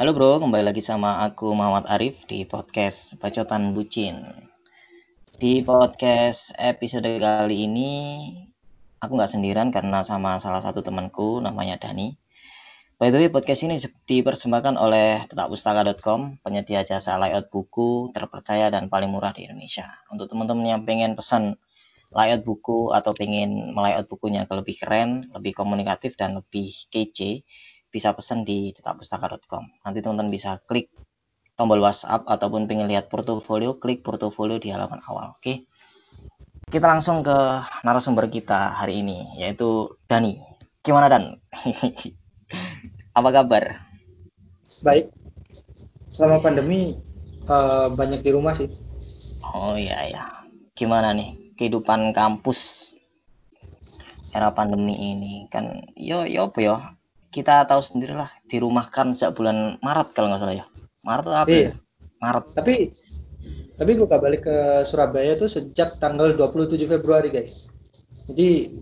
Halo bro, kembali lagi sama aku Muhammad Arif di podcast Bacotan Bucin. Di podcast episode kali ini aku nggak sendirian karena sama salah satu temanku namanya Dani. By the way, podcast ini dipersembahkan oleh tetapustaka.com, penyedia jasa layout buku terpercaya dan paling murah di Indonesia. Untuk teman-teman yang pengen pesan layout buku atau pengen melayout bukunya ke lebih keren, lebih komunikatif dan lebih kece, bisa pesan di tetapustaka.com. Nanti teman-teman bisa klik tombol WhatsApp ataupun pengen lihat portofolio, klik portofolio di halaman awal. Oke. Kita langsung ke narasumber kita hari ini, yaitu Dani. Gimana Dan? Apa kabar? Baik. Selama pandemi uh, banyak di rumah sih. Oh iya ya. Gimana nih kehidupan kampus era pandemi ini? Kan yo yo apa yo? Kita tahu sendiri lah dirumahkan sejak bulan Maret kalau nggak salah ya. Maret atau apa iya. Maret. Tapi tapi gue balik ke Surabaya tuh sejak tanggal 27 Februari guys. Jadi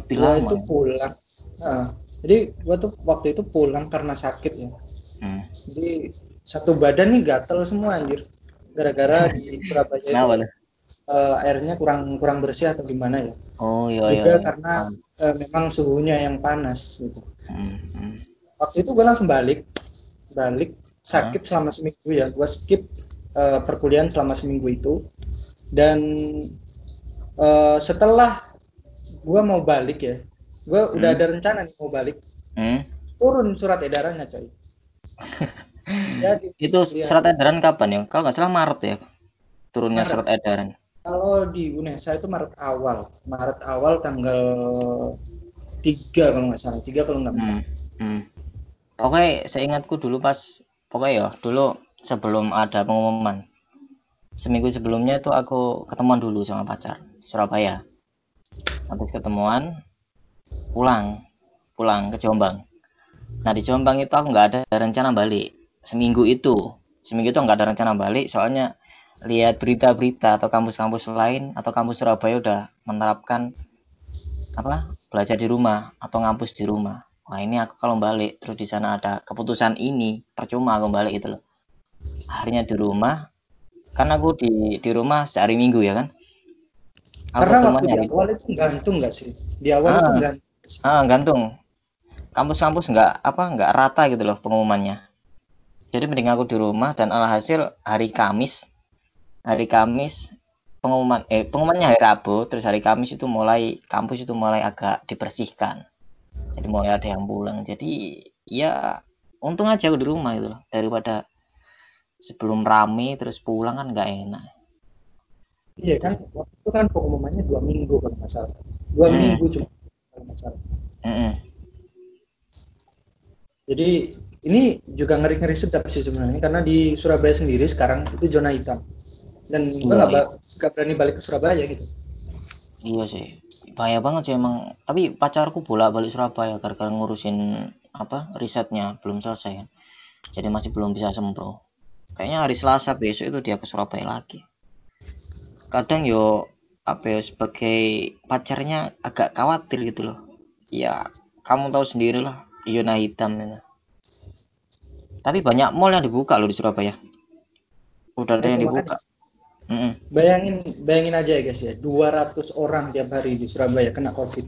lebih lama itu pulang. Nah, jadi gue tuh waktu itu pulang karena sakit ya. Hmm. jadi satu badan nih gatel semua anjir. Gara-gara di Surabaya itu uh, airnya kurang kurang bersih atau gimana ya oh iya juga iya, karena uh, memang suhunya yang panas gitu hmm, hmm. waktu itu gue langsung balik balik sakit huh? selama seminggu ya gue skip uh, perkuliahan selama seminggu itu dan uh, setelah gue mau balik ya gue hmm. udah ada rencana nih mau balik hmm? turun surat edarannya coy Jadi, itu surat edaran kapan ya kalau nggak salah Maret ya turunnya Maret. surat edaran kalau di UNESA itu Maret awal. Maret awal tanggal tiga kalau nggak salah. Tiga kalau nggak hmm. hmm. Oke, seingatku dulu pas pokoknya ya dulu sebelum ada pengumuman. Seminggu sebelumnya itu aku ketemuan dulu sama pacar Surabaya. Habis ketemuan pulang pulang ke Jombang. Nah di Jombang itu aku nggak ada rencana balik. Seminggu itu. Seminggu itu nggak ada rencana balik soalnya lihat berita-berita atau kampus-kampus lain atau kampus Surabaya udah menerapkan apa belajar di rumah atau ngampus di rumah. Wah ini aku kalau balik terus di sana ada keputusan ini percuma aku balik itu loh. Akhirnya di rumah karena aku di di rumah sehari minggu ya kan? Aku karena waktu di awal itu gantung nggak sih? Di awal ah, itu gantung ah gantung. Kampus-kampus nggak apa nggak rata gitu loh pengumumannya. Jadi mending aku di rumah dan alhasil hari Kamis hari Kamis pengumuman eh pengumumannya hari Rabu terus hari Kamis itu mulai kampus itu mulai agak dibersihkan. Jadi mulai ada yang pulang. Jadi ya untung aja aku di rumah gitu loh. Daripada sebelum rame terus pulang kan nggak enak. Iya kan waktu itu kan pengumumannya dua minggu kalau nggak salah. Dua hmm. minggu cuma kalau nggak salah. Hmm. jadi ini juga ngeri-ngeri sedap sih sebenarnya. Karena di Surabaya sendiri sekarang itu zona hitam dan gue nggak iya. berani balik ke Surabaya gitu. Iya sih. Bahaya banget sih emang. Tapi pacarku bolak balik Surabaya gara-gara ngurusin apa risetnya. Belum selesai kan. Jadi masih belum bisa sempro. Kayaknya hari Selasa besok itu dia ke Surabaya lagi. Kadang yo apa ya sebagai pacarnya agak khawatir gitu loh. Ya kamu tahu sendiri lah zona hitam ini. Tapi banyak mall yang dibuka loh di Surabaya. Udah ada yang dibuka Mm-hmm. Bayangin bayangin aja ya guys ya, 200 orang tiap hari di Surabaya kena Covid.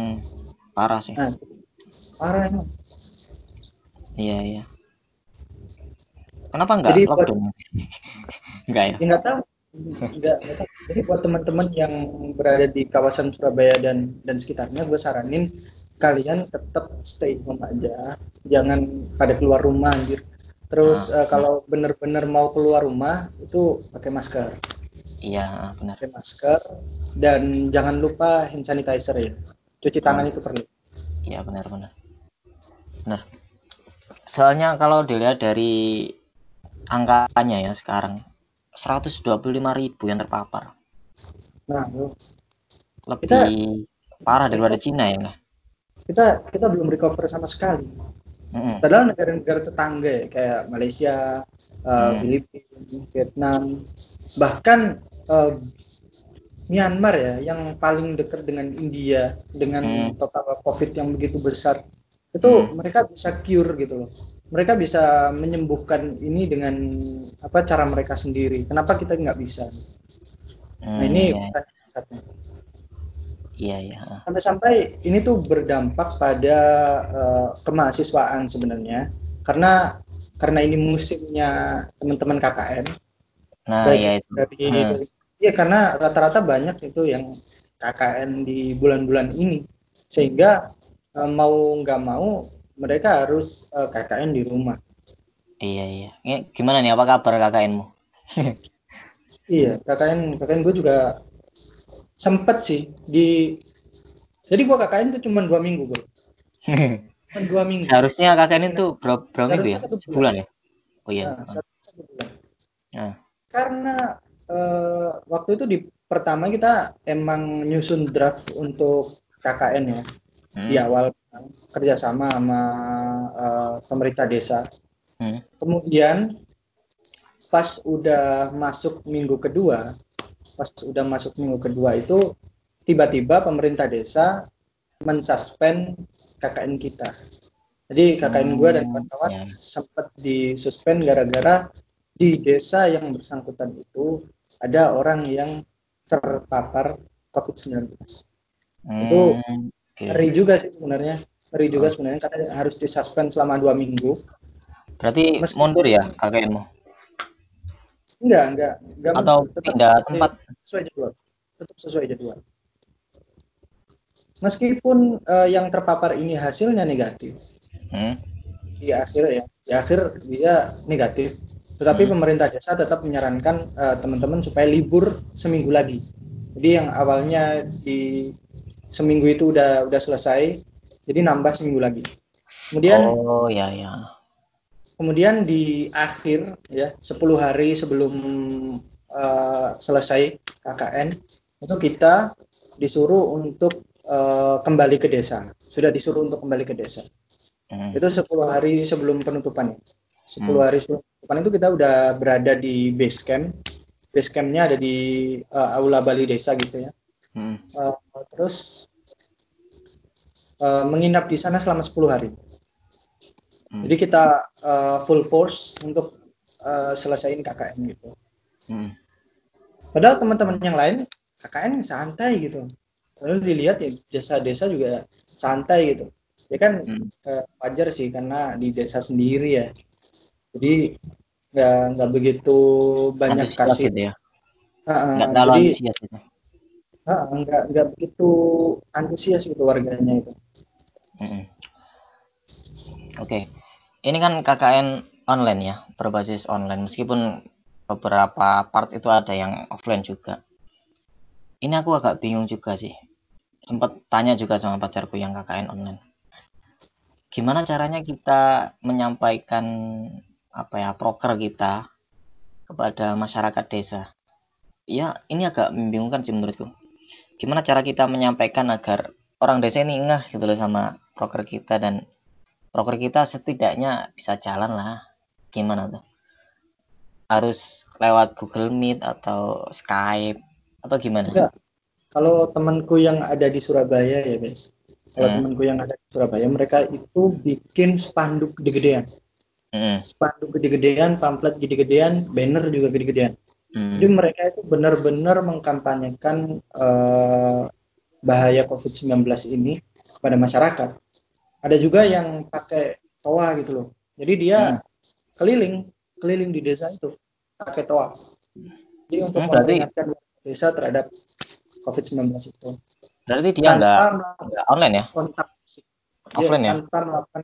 Mm, parah sih. Nah, parah emang. Iya, iya. Kenapa enggak Jadi, lockdown? Buat, enggak ya? Enggak tahu. Enggak, enggak Jadi buat teman-teman yang berada di kawasan Surabaya dan dan sekitarnya, gue saranin kalian tetap stay home aja, jangan pada keluar rumah anjir Terus nah, uh, kalau benar-benar mau keluar rumah itu pakai masker. Iya, benar. Pakai masker dan jangan lupa hand sanitizer ya. Cuci tangan itu perlu. Iya, benar-benar. Benar. Soalnya kalau dilihat dari angkanya ya sekarang 125 ribu yang terpapar. Nah, lebih kita, parah daripada Cina ya Kita kita belum recover sama sekali. Padahal negara-negara tetangga ya, kayak Malaysia, uh, mm. Filipina, Vietnam, bahkan uh, Myanmar ya yang paling dekat dengan India dengan mm. total COVID yang begitu besar itu hmm. mereka bisa cure gitu loh mereka bisa menyembuhkan ini dengan apa cara mereka sendiri kenapa kita nggak bisa hmm, nah ini. Iya iya. Sampai-sampai ini tuh berdampak pada uh, kemahasiswaan sebenarnya karena karena ini musimnya teman-teman KKN. Nah iya itu. Dari, hmm. Iya karena rata-rata banyak itu yang KKN di bulan-bulan ini sehingga uh, mau nggak mau mereka harus uh, eh, KKN di rumah. Iya iya. Ini gimana nih apa kabar KKNmu? iya KKN KKN gue juga sempet sih di jadi gua KKN itu cuma dua minggu bro cuma dua minggu seharusnya KKN itu berapa, berapa minggu ya satu bulan. ya oh iya nah, satu, satu bulan. Nah. karena uh, waktu itu di pertama kita emang nyusun draft untuk KKN ya hmm. di awal kerjasama sama uh, pemerintah desa hmm. kemudian pas udah masuk minggu kedua pas udah masuk minggu kedua itu tiba-tiba pemerintah desa mensuspend KKN kita. Jadi KKN hmm, gue dan kawan-kawan ya. sempat disuspend gara-gara di desa yang bersangkutan itu ada orang yang terpapar COVID-19. Hmm, itu okay. ngeri juga sih sebenarnya. Ngeri juga oh. sebenarnya karena harus disuspend selama dua minggu. Berarti Meskipun, mundur ya KKN-mu? Enggak, enggak. enggak Atau pindah tempat? Sesuai jadwal. Tetap sesuai jadwal. Meskipun uh, yang terpapar ini hasilnya negatif, hmm? di akhir ya, di akhir dia negatif. Tetapi hmm. pemerintah desa tetap menyarankan uh, teman-teman supaya libur seminggu lagi. Jadi yang awalnya di seminggu itu udah udah selesai, jadi nambah seminggu lagi. Kemudian Oh ya ya kemudian di akhir ya 10 hari sebelum uh, selesai KKN itu kita disuruh untuk uh, kembali ke desa sudah disuruh untuk kembali ke desa hmm. itu 10 hari sebelum penutupan 10 hmm. hari sebelum penutupan itu kita udah berada di base camp base campnya ada di uh, aula Bali desa gitu ya hmm. uh, terus uh, menginap di sana selama 10 hari Hmm. Jadi kita uh, full force untuk uh, selesaiin KKN gitu. Hmm. Padahal teman-teman yang lain KKN santai gitu. Lalu dilihat ya desa-desa juga santai gitu. Ya kan hmm. uh, wajar sih karena di desa sendiri ya. Jadi nggak nggak begitu banyak antusias kasih. Gitu ya. Uh, nggak terlalu jadi, antusias gitu. Uh, nggak nggak begitu antusias gitu warganya itu. Hmm. Oke. Okay ini kan KKN online ya, berbasis online. Meskipun beberapa part itu ada yang offline juga. Ini aku agak bingung juga sih. Sempat tanya juga sama pacarku yang KKN online. Gimana caranya kita menyampaikan apa ya proker kita kepada masyarakat desa? Ya, ini agak membingungkan sih menurutku. Gimana cara kita menyampaikan agar orang desa ini ngeh gitu loh sama proker kita dan broker kita setidaknya bisa jalan lah gimana tuh harus lewat Google Meet atau Skype atau gimana Enggak. kalau temanku yang ada di Surabaya ya guys kalau hmm. temanku yang ada di Surabaya mereka itu bikin spanduk gede-gedean hmm. spanduk gede-gedean pamflet gede-gedean banner juga gede-gedean hmm. jadi mereka itu benar-benar mengkampanyekan uh, bahaya COVID-19 ini pada masyarakat ada juga yang pakai toa gitu loh. Jadi dia hmm. keliling keliling di desa itu pakai toa. Jadi untuk hmm, memperingatkan desa terhadap COVID-19 itu. Berarti dia nggak online ya? kontak offline ya? tanpa melakukan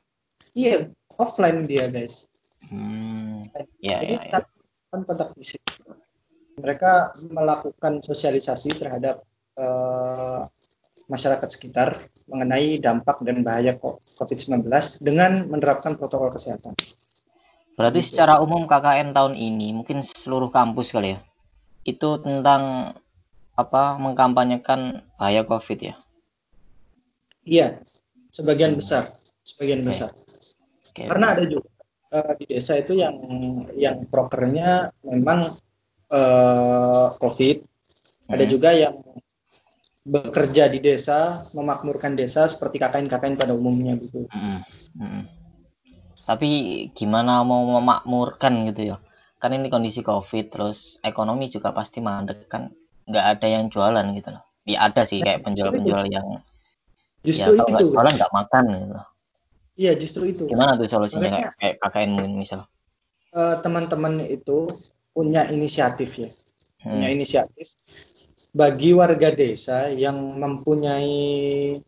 iya offline dia guys. Hmm, ya, jadi ya, ya. kontak fisik. Mereka melakukan sosialisasi terhadap uh, masyarakat sekitar mengenai dampak dan bahaya COVID-19 dengan menerapkan protokol kesehatan. Berarti secara umum KKN tahun ini mungkin seluruh kampus kali ya. Itu tentang apa mengkampanyekan bahaya COVID ya? Iya, sebagian besar, sebagian okay. besar. Okay. Karena ada juga uh, di desa itu yang yang prokernya memang uh, COVID, hmm. ada juga yang bekerja di desa, memakmurkan desa seperti KKN-KKN pada umumnya gitu. Hmm. Hmm. Tapi gimana mau memakmurkan gitu ya? Kan ini kondisi COVID, terus ekonomi juga pasti mandek kan, nggak ada yang jualan gitu loh. Ya ada sih kayak penjual-penjual yang justru ya, itu jualan nggak makan gitu. Iya justru itu. Gimana tuh solusinya Mereka, kayak, KKN misal? Uh, teman-teman itu punya inisiatif ya, hmm. punya inisiatif bagi warga desa yang mempunyai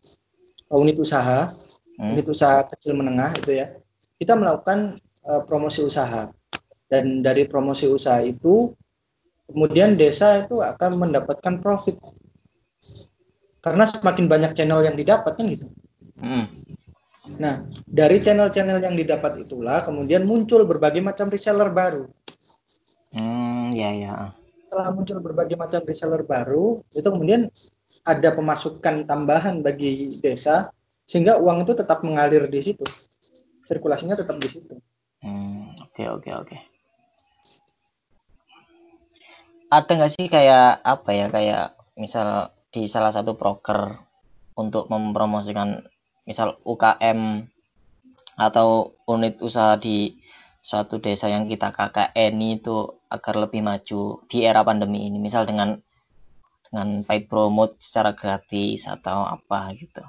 unit usaha, hmm. unit usaha kecil menengah itu ya, kita melakukan uh, promosi usaha dan dari promosi usaha itu kemudian desa itu akan mendapatkan profit karena semakin banyak channel yang didapat kan gitu. Hmm. Nah, dari channel-channel yang didapat itulah kemudian muncul berbagai macam reseller baru. Hmm, ya ya. Setelah muncul berbagai macam reseller baru, itu kemudian ada pemasukan tambahan bagi desa sehingga uang itu tetap mengalir di situ. Sirkulasinya tetap di situ. Hmm, oke oke oke. Ada nggak sih kayak apa ya kayak misal di salah satu broker untuk mempromosikan misal UKM atau unit usaha di suatu desa yang kita KKN itu agar lebih maju di era pandemi ini. Misal dengan dengan paid promote secara gratis atau apa gitu.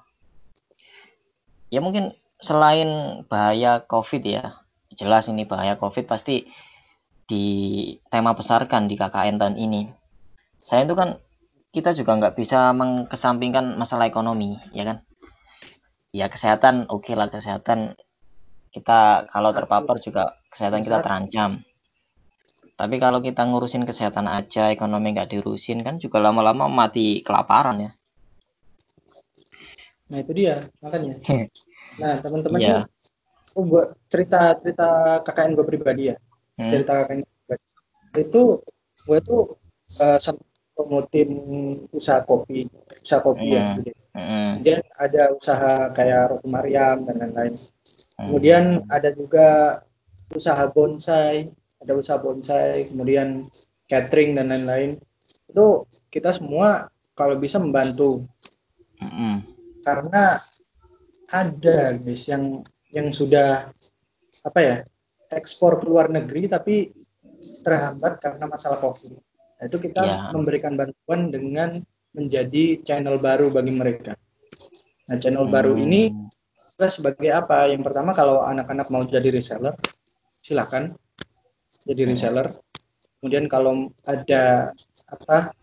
Ya mungkin selain bahaya covid ya jelas ini bahaya covid pasti di tema besarkan di KKN tahun ini. Saya itu kan kita juga nggak bisa mengkesampingkan masalah ekonomi ya kan? Ya kesehatan oke okay lah kesehatan kita kalau terpapar juga kesehatan kita terancam tapi kalau kita ngurusin kesehatan aja ekonomi nggak diurusin kan juga lama-lama mati kelaparan ya nah itu dia makanya nah teman-teman yeah. oh, buat cerita cerita KKN gue pribadi ya hmm. cerita KKN pribadi itu gue tuh uh, promotin usaha kopi usaha kopi mm. ya gitu. Mm. ada usaha kayak Roti Mariam dan lain-lain kemudian ada juga usaha bonsai ada usaha bonsai kemudian catering dan lain-lain itu kita semua kalau bisa membantu mm. karena ada guys yang yang sudah apa ya ekspor ke luar negeri tapi terhambat karena masalah covid Nah, itu kita ya. memberikan bantuan dengan menjadi channel baru bagi mereka. Nah, channel hmm. baru ini sebagai apa? Yang pertama kalau anak-anak mau jadi reseller, silakan jadi reseller. Kemudian kalau ada apa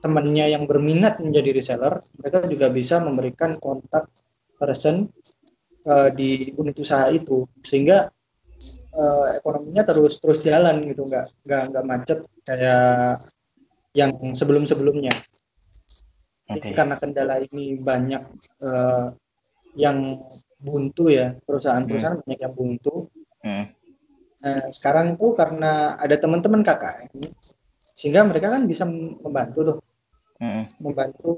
temannya yang berminat menjadi reseller, mereka juga bisa memberikan kontak person uh, di unit usaha itu sehingga uh, ekonominya terus terus jalan gitu nggak nggak nggak macet kayak yang sebelum-sebelumnya. Okay. karena kendala ini banyak uh, yang buntu ya perusahaan-perusahaan hmm. banyak yang buntu. Hmm. Nah, sekarang itu karena ada teman-teman KKN sehingga mereka kan bisa membantu tuh, hmm. membantu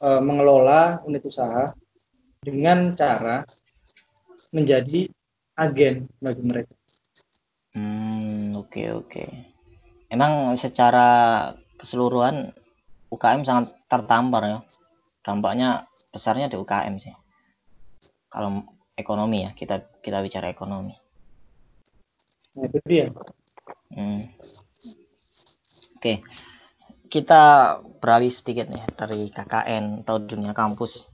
uh, mengelola unit usaha dengan cara menjadi agen bagi mereka. Hmm, oke okay, oke. Okay. Emang secara keseluruhan UKM sangat tertampar ya dampaknya besarnya di UKM sih kalau ekonomi ya kita kita bicara ekonomi. Nah, itu dia. Hmm. oke kita beralih sedikit nih dari KKN atau dunia kampus.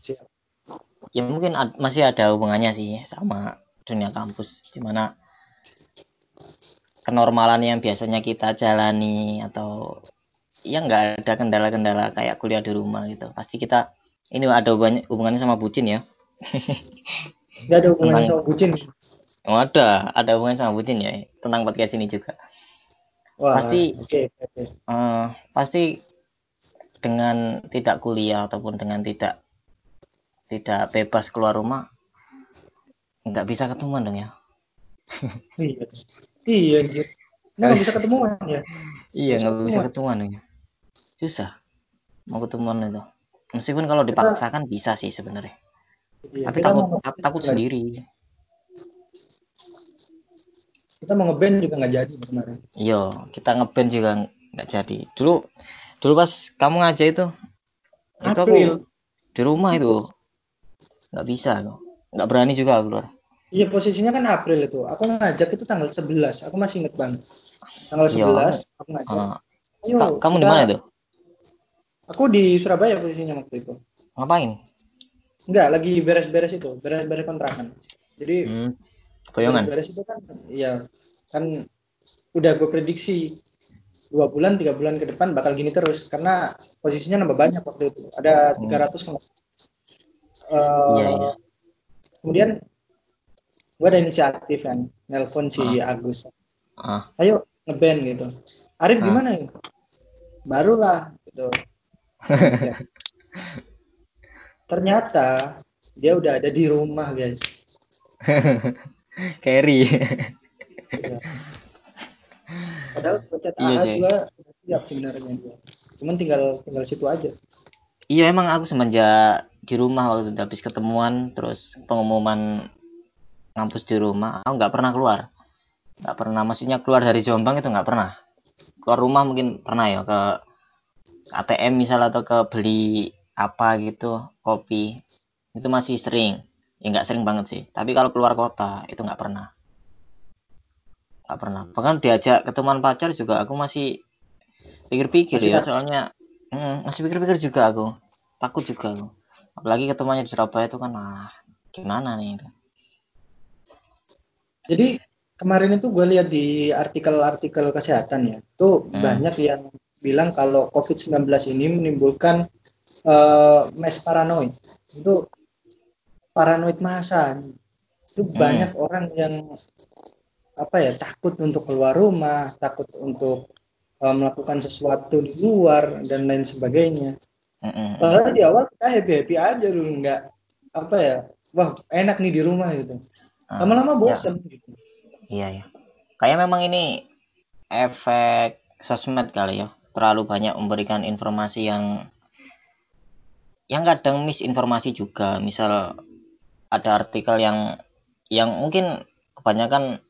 Ya mungkin ad masih ada hubungannya sih sama dunia kampus. Di mana kenormalan yang biasanya kita jalani atau ya nggak ada kendala-kendala kayak kuliah di rumah gitu. Pasti kita ini ada hubungannya sama bucin ya nggak ada hubungannya tentang, sama bucin oh, ada. Ada hubungannya sama bucin ya? Tentang podcast ini juga. Wah, pasti okay, okay. Uh, eh, pasti dengan tidak kuliah ataupun dengan tidak tidak bebas keluar rumah nggak bisa ketemuan dong ya? Iya. Iya nggak bisa ketemuan ya? Iya nggak bisa ketemuan ya? Susah. Mau ketemuan itu. Meskipun kalau dipaksakan bisa sih sebenarnya iya, tapi takut takut sendiri. Kita mau ngeband juga nggak jadi kemarin. Iya kita ngeband juga nggak jadi. Dulu dulu pas kamu ngajak itu April. itu aku di rumah itu. Nggak bisa nggak berani juga keluar. Iya posisinya kan April itu. Aku ngajak itu tanggal 11 aku masih inget banget. Tanggal 11 Yo. aku ngajak. Uh, Ayo, Ka kamu di mana itu? Aku di Surabaya posisinya waktu itu. Ngapain enggak lagi beres-beres itu beres-beres kontrakan jadi hmm, beres itu kan ya kan udah gue prediksi dua bulan tiga bulan ke depan bakal gini terus karena posisinya nambah banyak waktu itu ada 300 hmm. uh, iya, iya. kemudian gue ada inisiatif kan nelpon si ah. Agus ah. ayo ngeband gitu Arif ah. gimana ya barulah gitu ternyata dia udah ada di rumah guys carry iya. Padahal chat iya, AA juga siap sebenarnya dia. Cuman tinggal tinggal situ aja. Iya emang aku semenjak di rumah waktu itu habis ketemuan terus pengumuman ngampus di rumah aku nggak pernah keluar nggak pernah maksudnya keluar dari Jombang itu nggak pernah keluar rumah mungkin pernah ya ke ATM misalnya atau ke beli apa gitu kopi itu masih sering. Ya nggak sering banget sih. Tapi kalau keluar kota itu nggak pernah. Nggak pernah. Bahkan diajak ketemuan pacar juga aku masih pikir-pikir ya. soalnya hmm, masih pikir-pikir juga aku. Takut juga aku. Apalagi ketemuannya di Surabaya itu kan ah gimana nih jadi kemarin itu gue lihat di artikel-artikel kesehatan ya tuh hmm. banyak yang bilang kalau COVID-19 ini menimbulkan uh, mass paranoid. Itu paranoid masa itu hmm. banyak orang yang apa ya takut untuk keluar rumah takut untuk uh, melakukan sesuatu di luar dan lain sebagainya. Mm-hmm. padahal di awal kita happy happy aja dulu nggak apa ya wah enak nih di rumah gitu. Ah, lama-lama bosan ya. gitu. Iya ya. Kayak memang ini efek sosmed kali ya. Terlalu banyak memberikan informasi yang yang kadang misinformasi juga. Misal ada artikel yang yang mungkin kebanyakan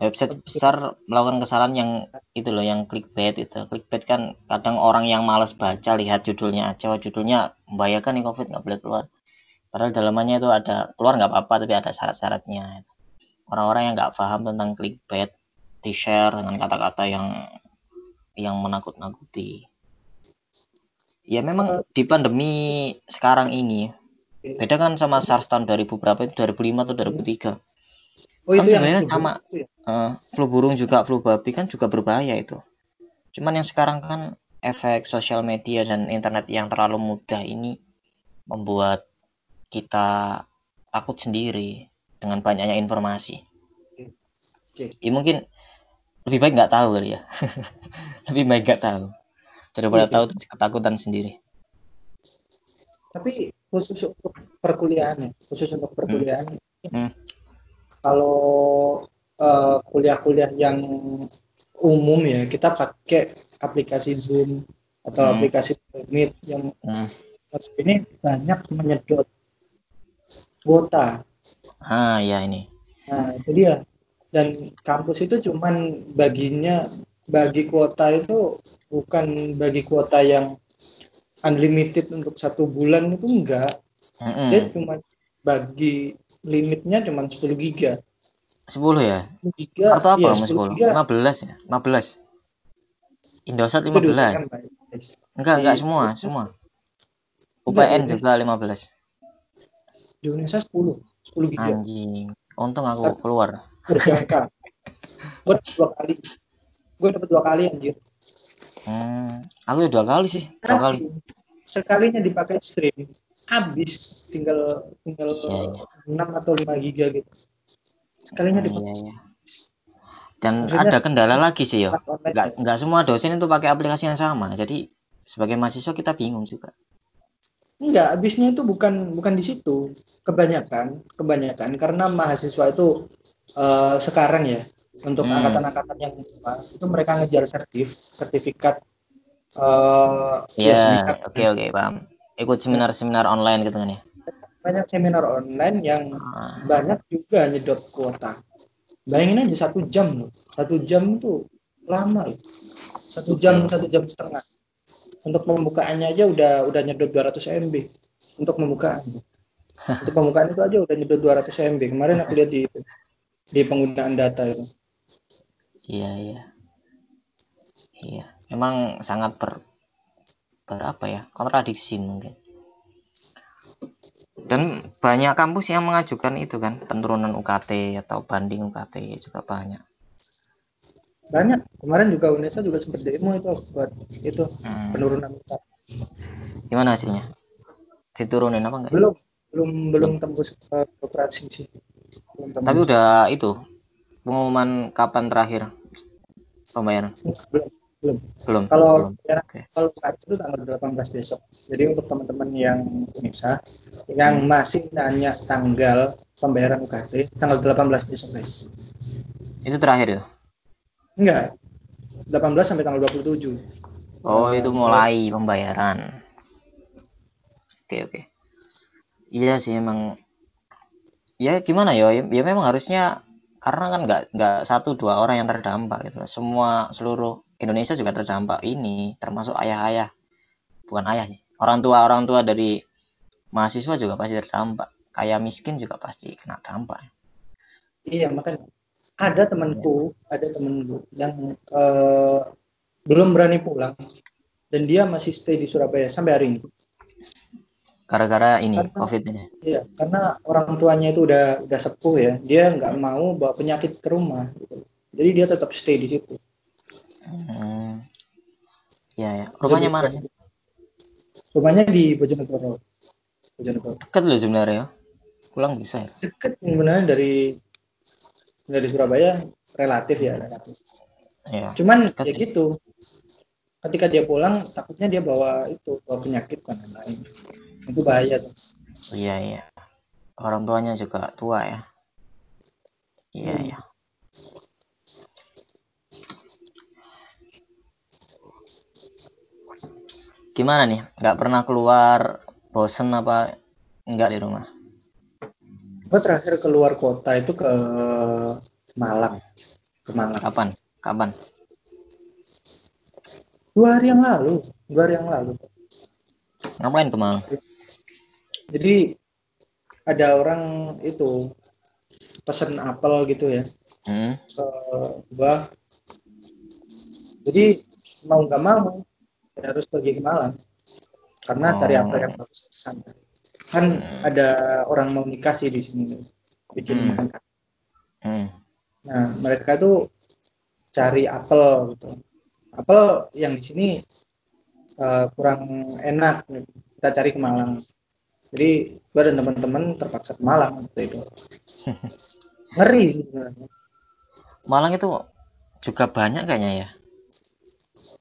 website besar melakukan kesalahan yang itu loh yang clickbait itu. Clickbait kan kadang orang yang malas baca lihat judulnya aja judulnya membahayakan nih covid nggak boleh keluar. Padahal dalamannya itu ada keluar nggak apa-apa tapi ada syarat-syaratnya. Orang-orang yang nggak paham tentang clickbait di share dengan kata-kata yang yang menakut-nakuti ya memang di pandemi sekarang ini beda kan sama SARS tahun 2000 berapa itu 2005 atau 2003 Oh, kan sebenarnya sama ya? uh, flu burung juga flu babi kan juga berbahaya itu. Cuman yang sekarang kan efek sosial media dan internet yang terlalu mudah ini membuat kita takut sendiri dengan banyaknya informasi. Ya mungkin lebih baik nggak tahu kali ya. lebih baik nggak tahu daripada yeah, tahu ketakutan sendiri. Tapi khusus untuk perkuliahan ya, khusus untuk perkuliahan, hmm. Hmm kalau kuliah kuliah-kuliah yang umum ya kita pakai aplikasi Zoom atau hmm. aplikasi Meet yang hmm. ini banyak menyedot kuota. Ah ya ini. Nah itu dia. Dan kampus itu cuman baginya bagi kuota itu bukan bagi kuota yang unlimited untuk satu bulan itu enggak. Mm -hmm. Dia cuma bagi limitnya cuma 10 giga. 10 ya? Giga atau apa ya, 10 giga. 15 ya? 15 Indosat 15 enggak enggak semua semua. UPN enggak, juga 15 di Indonesia 10 10 giga. Anjing untung aku keluar. berjangka. Gue dua kali gue dapat dua kali anjir. Hmm, aku dua kali sih dua kali. sekalinya dipakai stream. Habis tinggal tinggal ya, 6 atau 5 giga gitu. Sekalinya ya, ya, ya. dan Maksudnya, ada kendala lagi sih ya nggak nggak semua dosen itu pakai aplikasi yang sama. Jadi sebagai mahasiswa kita bingung juga. Enggak habisnya itu bukan bukan di situ. Kebanyakan kebanyakan karena mahasiswa itu uh, sekarang ya untuk hmm. angkatan-angkatan yang itu mereka ngejar sertif sertifikat uh, ya oke oke paham. Ikut seminar-seminar online gitu kan ya? Banyak seminar online yang ah. banyak juga nyedot kuota. Bayangin aja satu jam loh satu jam tuh lama loh. Satu jam satu jam setengah. Untuk pembukaannya aja udah udah nyedot 200 MB untuk pembukaan. Untuk pembukaan itu aja udah nyedot 200 MB kemarin aku lihat di di penggunaan data itu iya iya. Iya emang sangat ber, ber apa ya kontradiksi mungkin. Dan banyak kampus yang mengajukan itu kan penurunan UKT atau banding UKT juga banyak. Banyak. Kemarin juga UNESA juga sempat demo itu buat itu hmm. penurunan UKT gimana hasilnya? Diturunin apa enggak? Belum belum belum tembus ke operasi sih. Belum tapi udah itu pengumuman kapan terakhir pembayaran belum belum belum. Kalau belum. Ya, okay. kalau itu tanggal 18 besok. Jadi untuk teman-teman yang bisa yang masih nanya tanggal pembayaran UKT tanggal 18 besok guys. Itu terakhir ya? Enggak. 18 sampai tanggal 27 oh itu mulai pembayaran. Oke okay, oke. Okay iya sih emang. Ya gimana ya? Ya memang harusnya karena kan nggak nggak satu dua orang yang terdampak gitu semua seluruh Indonesia juga terdampak. Ini termasuk ayah-ayah. Bukan ayah sih. Orang tua orang tua dari mahasiswa juga pasti terdampak. Kayak miskin juga pasti kena dampak. Iya makanya. Ada temanku ada temanku yang uh, belum berani pulang. Dan dia masih stay di Surabaya sampai hari ini gara-gara ini karena, covid ini. iya karena orang tuanya itu udah udah sepuh ya. Dia nggak mau bawa penyakit ke rumah gitu. jadi dia tetap stay di situ. Hmm. ya ya rumahnya jadi, mana sih? Rumahnya di Bojonegoro. Bojonegoro. Dekat loh sebenarnya ya. Pulang bisa ya? Dekat sebenarnya dari dari Surabaya relatif ya relatif. Ya, cuman ya gitu. Ketika dia pulang takutnya dia bawa itu bawa penyakit kan lain itu bahaya tuh. Iya iya. Orang tuanya juga tua ya. Iya hmm. iya. Gimana nih? Nggak pernah keluar bosen apa enggak di rumah? Gue terakhir keluar kota itu ke Malang. Ke Malang. Kapan? Kapan? Dua hari yang lalu. Dua hari yang lalu. Ngapain ke Malang jadi ada orang itu pesen apel gitu ya hmm. gua jadi mau nggak mau harus pergi ke Malang karena oh. cari apel yang bagus sana kan hmm. ada orang mau nikah sih di sini bikin hmm. hmm. nah mereka tuh cari apel gitu apel yang di sini uh, kurang enak kita cari ke Malang jadi gue dan teman-teman terpaksa ke Malang waktu itu. Ngeri sih Malang itu juga banyak kayaknya ya?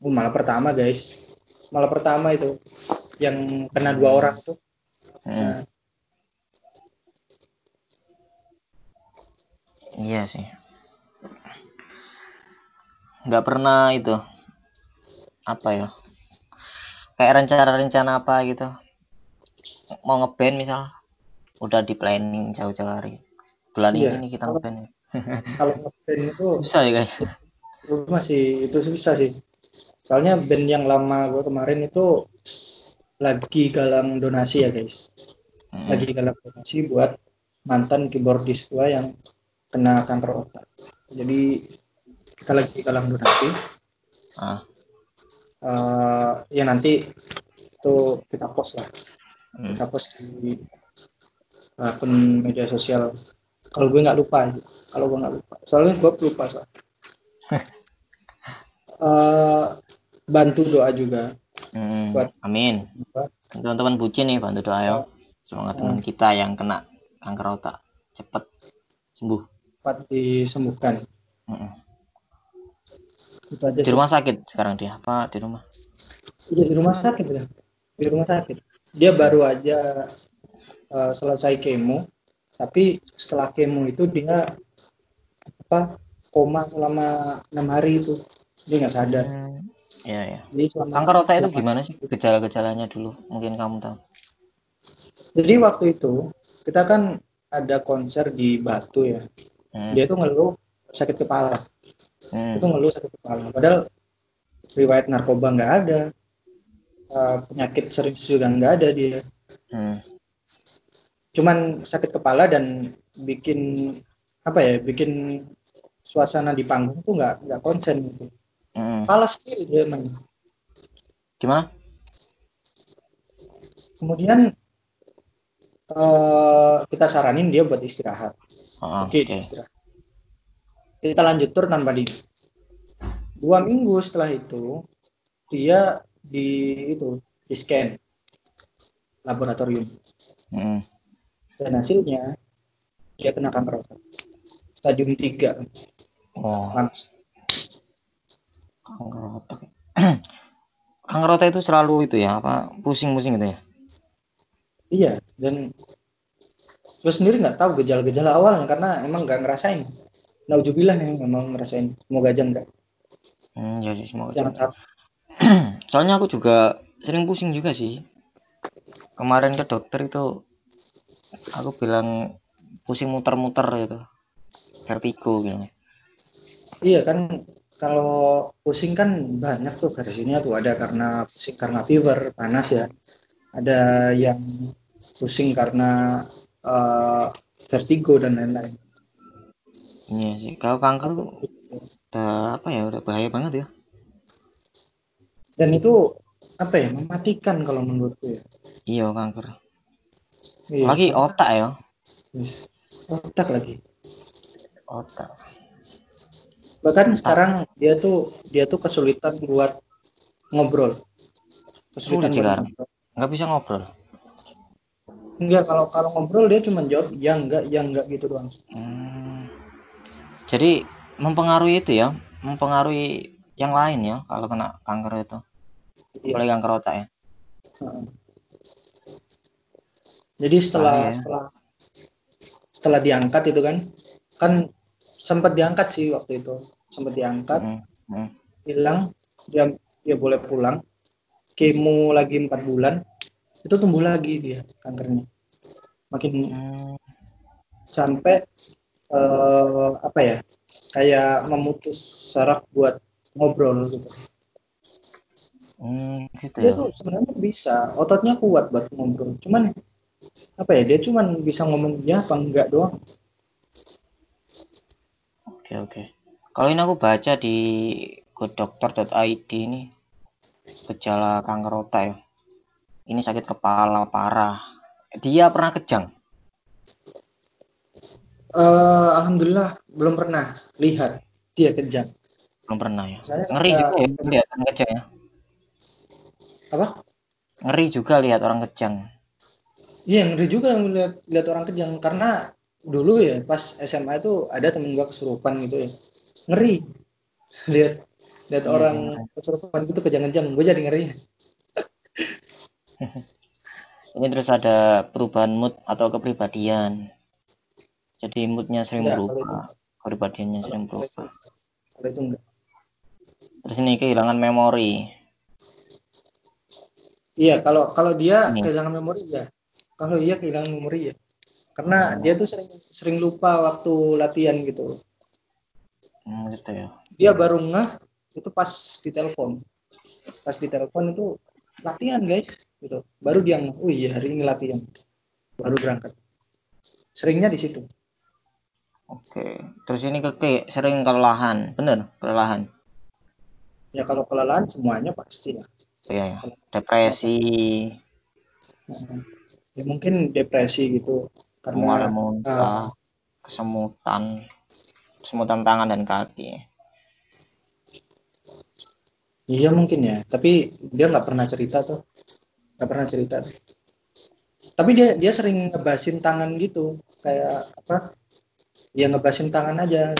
Oh, malah pertama guys. Malah pertama itu yang kena dua orang tuh. Hmm. nah. iya sih. Nggak pernah itu apa ya kayak rencana-rencana apa gitu mau ngeband misal udah di planning jauh-jauh hari. Bulan iya. ini nih kita ngeband kalau ngeband itu susah ya guys. Itu masih itu susah sih. Soalnya band yang lama gue kemarin itu lagi galang donasi ya guys. Hmm. lagi galang donasi buat mantan keyboardis gue yang kena kanker otak. Jadi kita lagi galang donasi. Ah. uh, ya nanti itu kita post lah hmm. post di akun media sosial. Kalau gue nggak lupa kalau gue nggak lupa. Soalnya gue lupa soal uh, bantu doa juga. Hmm, buat amin. Teman-teman bucin nih bantu doa ya. Semoga teman kita yang kena kanker otak cepat sembuh. Cepat disembuhkan. Hmm. di rumah sakit sekarang dia? Apa di rumah? Iya di rumah sakit ya. Di rumah sakit dia baru aja uh, selesai kemo. Tapi setelah kemo itu dia apa koma selama enam hari itu. Dia nggak sadar. Hmm, ya ya jadi kanker otak itu gimana sih gejala-gejalanya dulu? Mungkin kamu tahu. Jadi waktu itu kita kan ada konser di Batu ya. Hmm. dia tuh ngeluh sakit kepala. Hmm. itu ngeluh sakit kepala. Padahal riwayat narkoba nggak ada uh, penyakit serius juga nggak ada dia hmm. cuman sakit kepala dan bikin apa ya bikin suasana di panggung tuh nggak nggak konsen gitu hmm. kalah sendiri dia main gimana kemudian uh, kita saranin dia buat istirahat oh, oke okay. istirahat kita lanjut tur tanpa dia dua minggu setelah itu dia di itu di scan laboratorium. Hmm. dan hasilnya dia kena kanker otak stadium 3 oh. kanker otak. Kanker otak itu selalu itu ya apa pusing-pusing gitu ya? Iya dan gue sendiri nggak tahu gejala-gejala awalnya karena emang nggak ngerasain. Naujubillah yang memang ngerasain. Semoga aja enggak hmm, ya semoga jangan soalnya aku juga sering pusing juga sih. Kemarin ke dokter itu aku bilang pusing muter-muter gitu. Vertigo gitu iya kan kalau pusing kan banyak tuh versinya tuh. Ada karena pusing karena fever panas ya. Ada yang pusing karena uh, vertigo dan lain-lain. Iya sih, kalau kanker tuh udah apa ya, udah bahaya banget ya. Dan itu apa ya, mematikan kalau menurutku ya. Iya kanker. Iya, lagi otak ya. Yes. Otak lagi. Otak. Bahkan otak. sekarang dia tuh dia tuh kesulitan buat ngobrol. Kesulitan sekarang. Nggak bisa ngobrol. Enggak, kalau kalau ngobrol dia cuma jawab ya enggak, ya enggak gitu doang. Hmm jadi mempengaruhi itu ya mempengaruhi yang lain ya kalau kena kanker itu iya. apalagi kanker otak ya jadi setelah ah, ya. setelah setelah diangkat itu kan kan sempat diangkat sih waktu itu sempat diangkat mm -hmm. hilang dia dia boleh pulang kemo lagi empat bulan itu tumbuh lagi dia kankernya makin mm. sampai uh, apa ya kayak memutus saraf buat ngobrol gitu. Hmm, gitu dia ya. tuh sebenarnya bisa ototnya kuat buat ngobrol cuman apa ya dia cuman bisa ngomong ya apa enggak doang oke oke kalau ini aku baca di goodoctor.id ini gejala kanker otak ya ini sakit kepala parah dia pernah kejang Uh, Alhamdulillah belum pernah lihat dia kejang. Belum pernah ya. Saya Ngeri juga ya lihat orang kejang ya. Apa? Ngeri juga lihat orang kejang. Iya ngeri juga lihat lihat orang kejang karena dulu ya pas SMA itu ada temen gua kesurupan gitu ya. Ngeri lihat lihat hmm. orang kesurupan gitu kejang-kejang gue jadi ngeri. Ini terus ada perubahan mood atau kepribadian jadi moodnya sering enggak, berubah kepribadiannya sering berubah kalau itu enggak terus ini kehilangan memori. Iya kalau kalau dia ini. kehilangan memori ya kalau iya kehilangan memori ya karena oh. dia tuh sering sering lupa waktu latihan gitu. Hmm, gitu ya. Dia baru ngeh itu pas di telepon pas di telepon itu latihan guys gitu. Baru dia ngeh oh iya hari ini latihan. Baru berangkat. Seringnya di situ. Oke. Terus ini keke sering kelelahan, bener kelelahan. Ya kalau kelelahan semuanya pasti ya. Iya, ya. depresi. Ya mungkin depresi gitu karena muntah, uh, kesemutan, kesemutan tangan dan kaki. Iya mungkin ya, tapi dia nggak pernah cerita tuh, nggak pernah cerita. Tuh. Tapi dia dia sering ngebasin tangan gitu, kayak apa? ya ngebasin tangan aja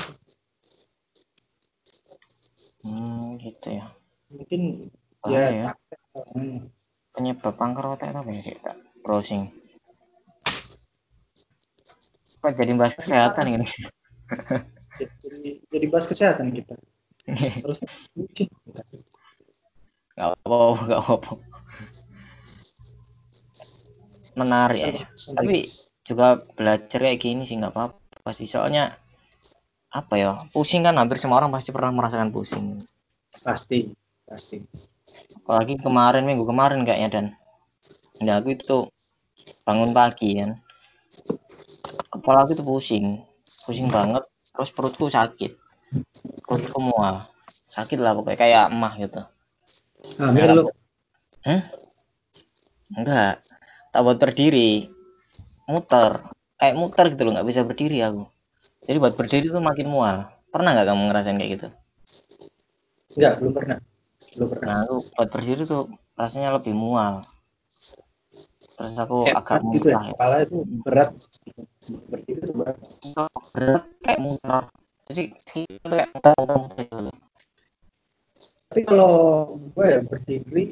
hmm gitu ya. Mungkin oh, ya, ya. Hmm. penyebab kanker otak apa ya sih kak browsing. Kok jadi bahas kesehatan ini? Jadi, jadi bahas kesehatan kita. Terus nggak apa-apa nggak apa-apa. Menarik. Ya tapi juga belajar kayak gini sih nggak apa-apa pasti soalnya apa ya pusing kan hampir semua orang pasti pernah merasakan pusing. Pasti pasti. Apalagi kemarin minggu kemarin kayaknya dan. Ya aku itu bangun pagi kan. Kepala aku itu pusing pusing banget. Terus perutku sakit. Perutku mual. Sakit lah pokoknya kayak emah gitu. Hamil nah, lo hmm? enggak tak buat berdiri. Muter. Kayak muter gitu loh nggak bisa berdiri aku jadi buat berdiri tuh makin mual. Pernah nggak kamu ngerasain kayak gitu? Enggak belum pernah. Belum pernah. Nah aku buat berdiri tuh rasanya lebih mual. Terus aku kayak agak gitu ya, ya. kepala itu berat. Berdiri itu berat. Berat kayak muter jadi kayak muter-muter gitu. Tapi kalau gue ya berdiri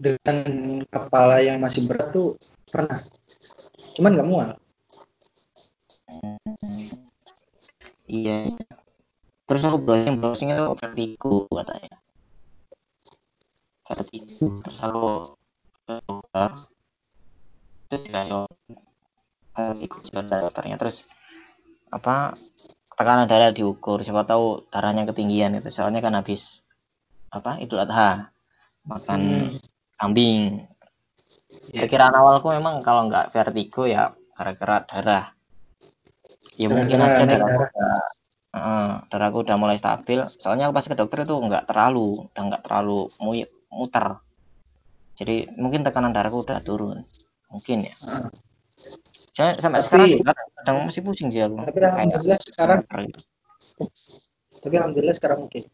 dengan kepala yang masih berat tuh pernah. Cuman nggak mual iya. Terus aku browsing browsing itu vertigo katanya. Vertigo terus aku coba terus dikasih ikut dokternya terus apa tekanan darah diukur. Siapa tahu darahnya ketinggian itu soalnya kan habis apa idul adha. Makan hmm. kambing. Pikiran awalku memang kalau nggak vertigo ya gara-gara darah ya mungkin aja darah udah uh, darahku udah mulai stabil. Soalnya aku pas ke dokter itu nggak terlalu udah nggak terlalu muter. Jadi mungkin tekanan darahku udah turun. Mungkin ya. Soalnya sampai tapi, sekarang juga kadang masih pusing sih aku. Tapi alhamdulillah sekarang gitu. tapi alhamdulillah sekarang oke. Okay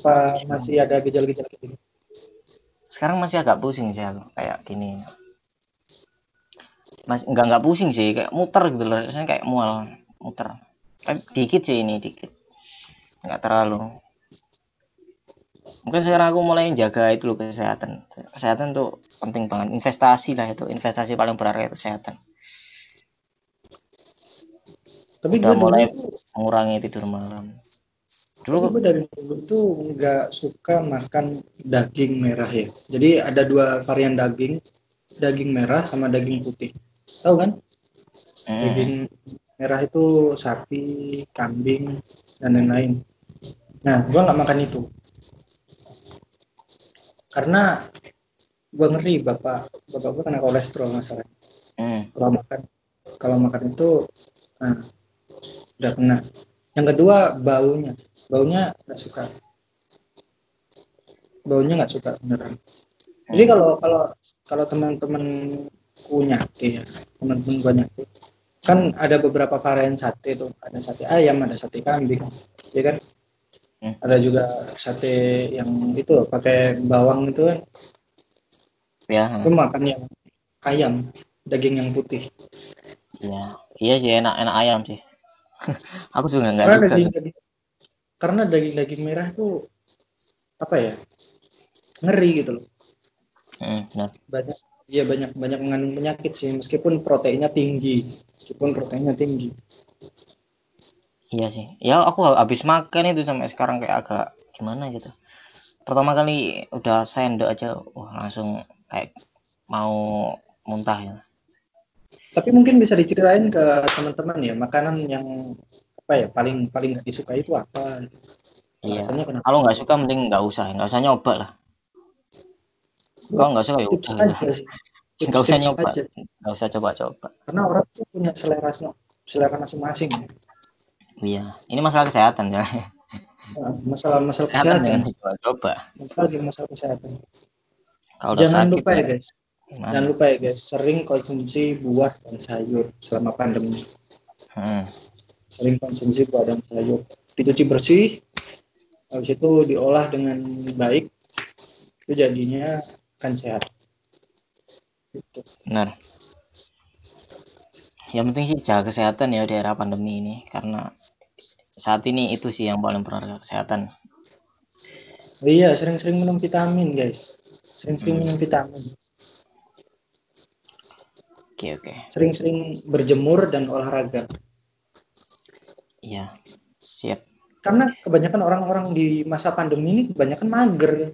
apa masih ada gejala-gejala gitu sekarang masih agak pusing sih aku kayak gini masih nggak nggak pusing sih kayak muter gitu loh. Rasanya kayak mual muter. Tapi dikit sih ini dikit. Nggak terlalu. Mungkin sekarang aku mulai jaga itu loh kesehatan. Kesehatan tuh penting banget. Investasi lah itu investasi paling berharga itu kesehatan. Tapi udah mulai mengurangi tidur malam. Dulu gue dari dulu tuh nggak suka makan daging merah ya. Jadi ada dua varian daging, daging merah sama daging putih. Tahu kan? Hmm. Daging merah itu sapi, kambing, dan lain-lain. Nah, gue nggak makan itu. Karena gue ngeri bapak, bapak gue kena kolesterol masalah. Hmm. Kalau makan, kalau makan itu, nah, udah kena yang kedua baunya baunya nggak suka baunya nggak suka beneran jadi kalau kalau kalau teman-teman punya ya teman-teman banyak. Kan ada beberapa varian sate tuh ada sate ayam ada sate kambing ya kan? Hmm. ada juga sate yang itu pakai bawang itu kan. Ya itu makan yang ayam daging yang putih. Iya iya sih enak enak ayam sih. Aku juga nggak suka daging, daging, karena daging-daging merah itu apa ya ngeri gitu loh. Hmm, banyak iya banyak banyak mengandung penyakit sih meskipun proteinnya tinggi meskipun proteinnya tinggi. Iya sih. Ya aku habis makan itu sampai sekarang kayak agak gimana gitu. Pertama kali udah sendok aja wah langsung kayak mau muntah ya. Tapi mungkin bisa diceritain ke teman-teman ya makanan yang apa ya paling paling gak disukai itu apa? Iya. Kalau nggak suka mending nggak usah. Nggak usah nyoba lah kalau nggak suka ya udah nggak usah nyoba. nggak usah coba-coba. Karena orang tuh punya selera selera masing-masing. Iya. Ini masalah kesehatan ya nah, masalah masalah kesehatan, kesehatan. coba masalah masalah kesehatan. Kalau jangan sakit, lupa ya guys. Gimana? Jangan lupa ya guys, sering konsumsi buah dan sayur selama pandemi. Hmm. Sering konsumsi buah dan sayur. Dicuci bersih, habis itu diolah dengan baik, itu jadinya akan sehat. Benar. Yang penting sih jaga kesehatan ya di era pandemi ini, karena saat ini itu sih yang paling berharga kesehatan. Oh iya, sering-sering minum vitamin guys. Sering-sering hmm. minum vitamin Oke oke. Sering-sering berjemur dan olahraga. Iya, siap. Karena kebanyakan orang-orang di masa pandemi ini kebanyakan mager.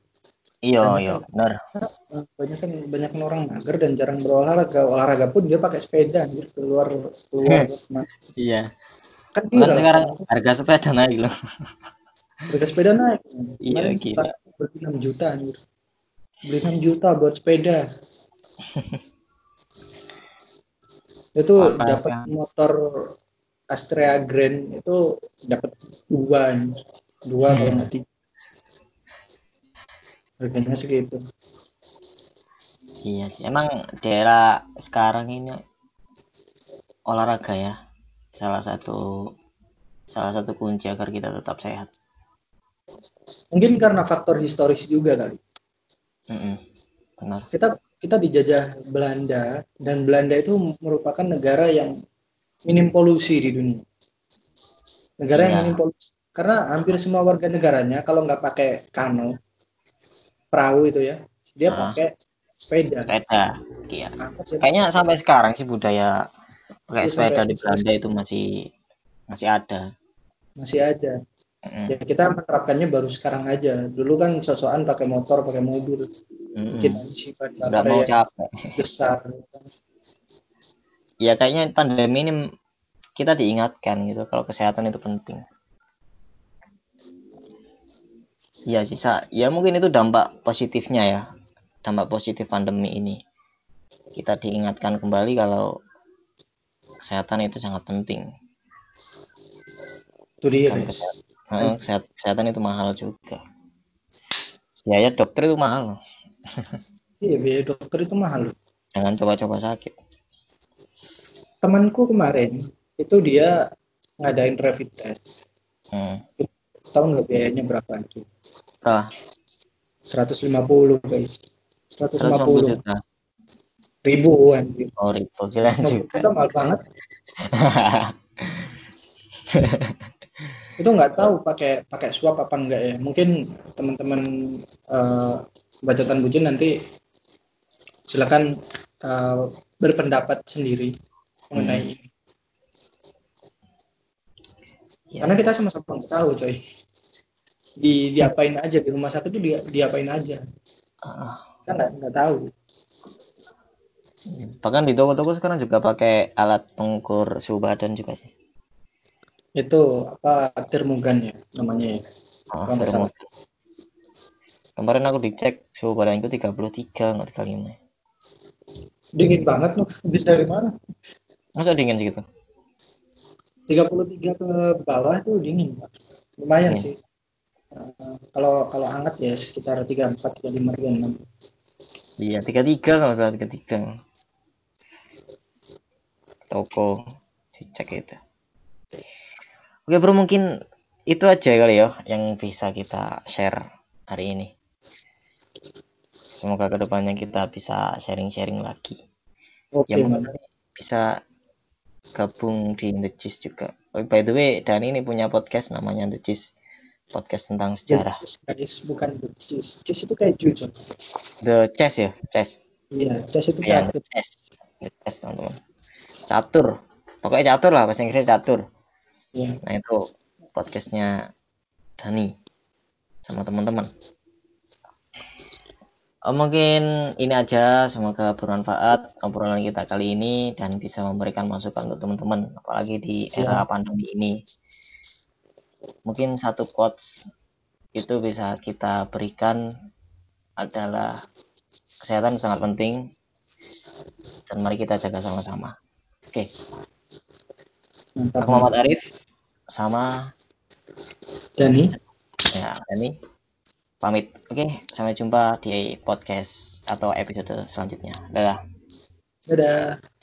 Iya iya benar. Banyak banyak orang mager dan jarang berolahraga. Olahraga pun dia pakai sepeda anjir keluar keluar. iya. Kan, kan sekarang harga sepeda naik loh. Harga sepeda naik. Iya gila. beli 6 juta anjir beli 6 juta buat sepeda itu dapat motor Astrea Grand itu dapat dua dua kalau nggak tiga harganya segitu. iya sih. Emang daerah sekarang ini olahraga ya. Salah satu salah satu kunci agar kita tetap sehat. Mungkin karena faktor historis juga kali. Mm -mm, benar. Kita kita dijajah Belanda dan Belanda itu merupakan negara yang minim polusi di dunia. Negara yeah. yang iya. minim polusi. Karena hampir semua warga negaranya kalau nggak pakai kano perahu itu ya. Dia uh, pakai sepeda. Sepeda iya. Kayaknya sampai sekarang sih budaya pakai sepeda di Belanda itu masih masih ada. Masih ada. Mm. ya kita menerapkannya baru sekarang aja. Dulu kan sosokan pakai motor pakai mobil. Mm. kita nggak mau capek. besar. Ya kayaknya pandemi ini kita diingatkan gitu kalau kesehatan itu penting ya sisa ya mungkin itu dampak positifnya ya dampak positif pandemi ini. Kita diingatkan kembali kalau kesehatan itu sangat penting. Itu dia kesehatan, kesehatan, kesehatan itu mahal juga. Biaya dokter itu mahal. Iya biaya dokter itu mahal. Jangan coba-coba sakit. Temanku kemarin itu dia ngadain rapid test. Hmm. tahu nggak biayanya berapa itu 150 guys. 150, 150 juta. Ribu anjir oh ribu. Kira juta itu mahal banget. Itu nggak tahu pakai pakai swab apa enggak ya. Mungkin teman-teman uh, bacotan bucin nanti silakan uh, berpendapat sendiri mengenai hmm. ini. Ya. karena kita sama-sama tahu coy di diapain aja di rumah sakit itu di, diapain aja. Uh. kan nggak tahu. Bahkan di toko-toko sekarang juga pakai alat pengukur suhu badan juga sih. Itu apa termogan ya namanya ya. Oh, termogan. kemarin aku dicek suhu badanku 33 nggak 35 dingin banget loh bisa dari mana? Masa dingin segitu 33 ke bawah tuh dingin lumayan dingin. sih uh, kalau kalau hangat ya sekitar 34 35 36 iya 33 kalau salah 33 toko dicek itu Oke bro mungkin itu aja kali ya yang bisa kita share hari ini. Semoga ke depannya kita bisa sharing-sharing lagi. Oke, ya mungkin bisa gabung di The Cheese juga. Oh, by the way, dan ini punya podcast namanya The Cheese. Podcast tentang sejarah. The Cheese, bukan The Cheese. Cheese itu kayak jujur. The Chess ya, Chess. Iya, Chess itu ya, catur. Chess. The Chess teman-teman. Catur. Pokoknya catur lah, bahasa Inggrisnya catur yeah. nah itu podcastnya Dani sama teman-teman oh, mungkin ini aja semoga bermanfaat obrolan kita kali ini dan bisa memberikan masukan untuk teman-teman apalagi di era pandemi ini mungkin satu quotes itu bisa kita berikan adalah kesehatan sangat penting dan mari kita jaga sama-sama oke okay. Aku Muhammad Arif sama Dani. Ya, Dani. Pamit. Oke, sampai jumpa di podcast atau episode selanjutnya. Dadah. Dadah.